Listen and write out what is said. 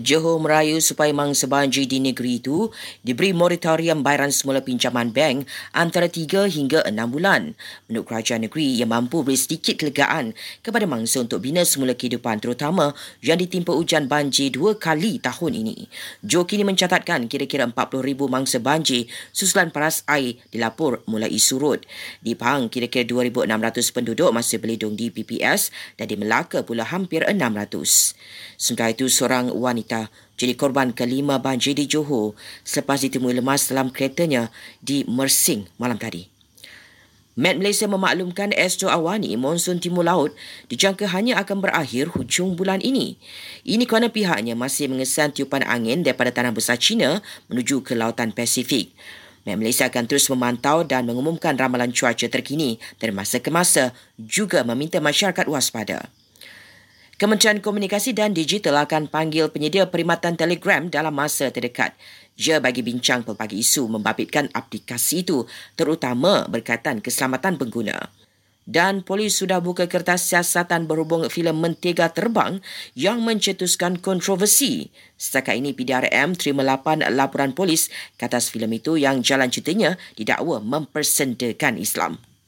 Johor merayu supaya mangsa banjir di negeri itu diberi moratorium bayaran semula pinjaman bank antara 3 hingga 6 bulan. Menurut kerajaan negeri yang mampu beri sedikit kelegaan kepada mangsa untuk bina semula kehidupan terutama yang ditimpa hujan banjir dua kali tahun ini. Johor kini mencatatkan kira-kira 40,000 mangsa banjir susulan paras air dilapor mulai surut. Di Pahang, kira-kira 2,600 penduduk masih berlindung di PPS dan di Melaka pula hampir 600. Sementara itu, seorang wanita wanita jadi korban kelima banjir di Johor selepas ditemui lemas dalam keretanya di Mersing malam tadi. Met Malaysia memaklumkan Astro Awani monsun timur laut dijangka hanya akan berakhir hujung bulan ini. Ini kerana pihaknya masih mengesan tiupan angin daripada tanah besar China menuju ke lautan Pasifik. Met Malaysia akan terus memantau dan mengumumkan ramalan cuaca terkini dari masa ke masa juga meminta masyarakat waspada. Kementerian Komunikasi dan Digital akan panggil penyedia perkhidmatan Telegram dalam masa terdekat. Ia bagi bincang pelbagai isu membabitkan aplikasi itu terutama berkaitan keselamatan pengguna. Dan polis sudah buka kertas siasatan berhubung filem Mentega Terbang yang mencetuskan kontroversi. Setakat ini PDRM terima lapan laporan polis ke atas filem itu yang jalan ceritanya didakwa mempersendakan Islam.